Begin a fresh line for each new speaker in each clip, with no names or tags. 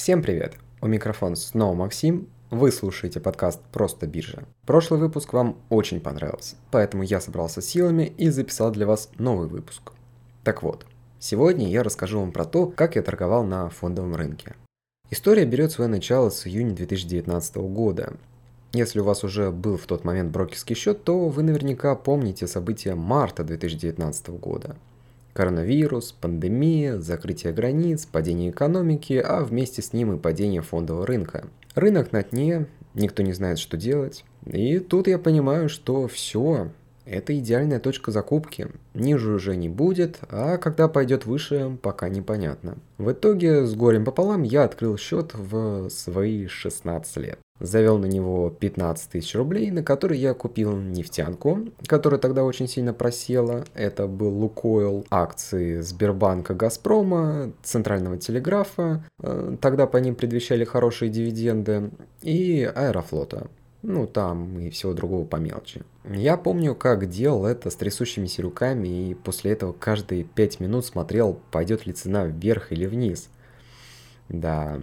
Всем привет! У микрофона снова Максим. Вы слушаете подкаст «Просто биржа». Прошлый выпуск вам очень понравился, поэтому я собрался силами и записал для вас новый выпуск. Так вот, сегодня я расскажу вам про то, как я торговал на фондовом рынке. История берет свое начало с июня 2019 года. Если у вас уже был в тот момент брокерский счет, то вы наверняка помните события марта 2019 года – Коронавирус, пандемия, закрытие границ, падение экономики, а вместе с ним и падение фондового рынка. Рынок на дне, никто не знает, что делать. И тут я понимаю, что все, это идеальная точка закупки. Ниже уже не будет, а когда пойдет выше, пока непонятно. В итоге, с горем пополам, я открыл счет в свои 16 лет завел на него 15 тысяч рублей, на которые я купил нефтянку, которая тогда очень сильно просела. Это был Лукойл, акции Сбербанка, Газпрома, Центрального телеграфа. Э, тогда по ним предвещали хорошие дивиденды. И Аэрофлота. Ну, там и всего другого по мелочи. Я помню, как делал это с трясущимися руками, и после этого каждые 5 минут смотрел, пойдет ли цена вверх или вниз. Да,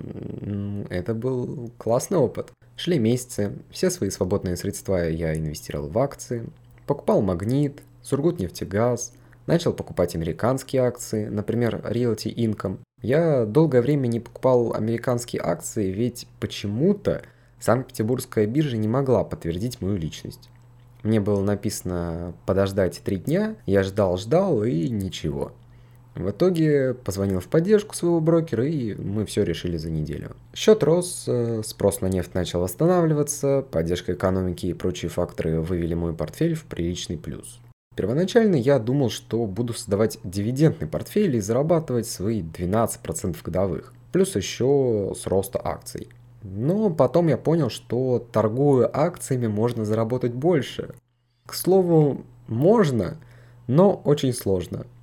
это был классный опыт. Шли месяцы, все свои свободные средства я инвестировал в акции, покупал Магнит, Сургутнефтегаз, начал покупать американские акции, например, Realty Income. Я долгое время не покупал американские акции, ведь почему-то Санкт-Петербургская биржа не могла подтвердить мою личность. Мне было написано подождать три дня, я ждал-ждал и ничего. В итоге позвонил в поддержку своего брокера, и мы все решили за неделю. Счет рос, э, спрос на нефть начал восстанавливаться, поддержка экономики и прочие факторы вывели мой портфель в приличный плюс. Первоначально я думал, что буду создавать дивидендный портфель и зарабатывать свои 12% годовых, плюс еще с роста акций. Но потом я понял, что торгуя акциями можно заработать больше. К слову, можно, но очень сложно –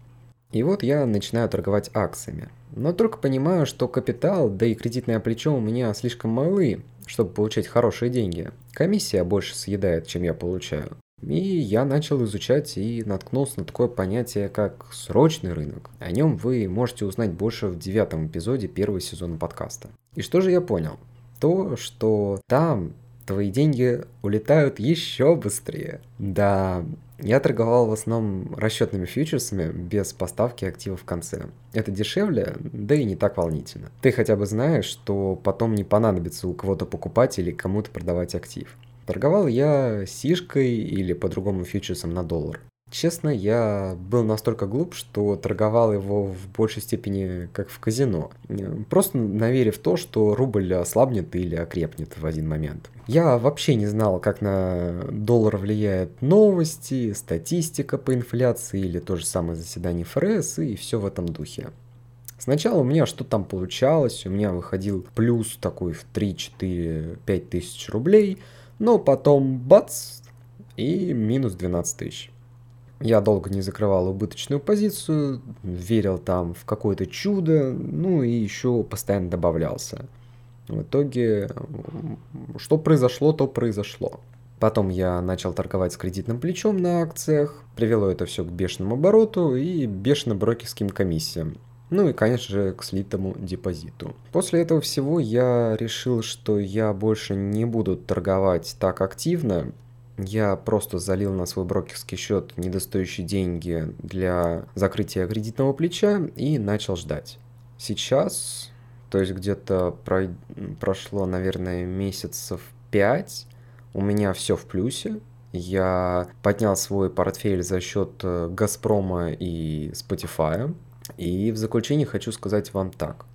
и вот я начинаю торговать акциями. Но только понимаю, что капитал, да и кредитное плечо у меня слишком малы, чтобы получать хорошие деньги. Комиссия больше съедает, чем я получаю. И я начал изучать и наткнулся на такое понятие, как срочный рынок. О нем вы можете узнать больше в девятом эпизоде первого сезона подкаста. И что же я понял? То, что там твои деньги улетают еще быстрее. Да, я торговал в основном расчетными фьючерсами без поставки активов в конце. Это дешевле, да и не так волнительно. Ты хотя бы знаешь, что потом не понадобится у кого-то покупать или кому-то продавать актив. Торговал я сишкой или по-другому фьючерсом на доллар. Честно, я был настолько глуп, что торговал его в большей степени как в казино. Просто наверив в то, что рубль ослабнет или окрепнет в один момент. Я вообще не знал, как на доллар влияют новости, статистика по инфляции или то же самое заседание ФРС и все в этом духе. Сначала у меня что-то там получалось, у меня выходил плюс такой в 3, 4, 5 тысяч рублей, но потом бац, и минус 12 тысяч. Я долго не закрывал убыточную позицию, верил там в какое-то чудо, ну и еще постоянно добавлялся. В итоге, что произошло, то произошло. Потом я начал торговать с кредитным плечом на акциях, привело это все к бешеному обороту и бешеным брокерским комиссиям. Ну и, конечно же, к слитому депозиту. После этого всего я решил, что я больше не буду торговать так активно, я просто залил на свой брокерский счет недостающие деньги для закрытия кредитного плеча и начал ждать. Сейчас, то есть где-то про... прошло, наверное, месяцев 5, у меня все в плюсе. Я поднял свой портфель за счет э, Газпрома и Spotify. И в заключение хочу сказать вам так.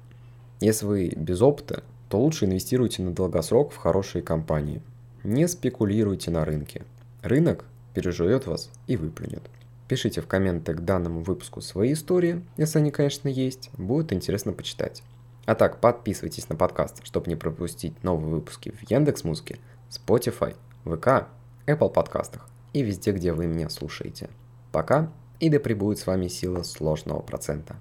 Если вы без опыта, то лучше инвестируйте на долгосрок в хорошие компании. Не спекулируйте на рынке. Рынок пережует вас и выплюнет. Пишите в комменты к данному выпуску свои истории, если они, конечно, есть. Будет интересно почитать. А так, подписывайтесь на подкаст, чтобы не пропустить новые выпуски в Яндекс Музыке, Spotify, ВК, Apple подкастах и везде, где вы меня слушаете. Пока, и да пребудет с вами сила сложного процента.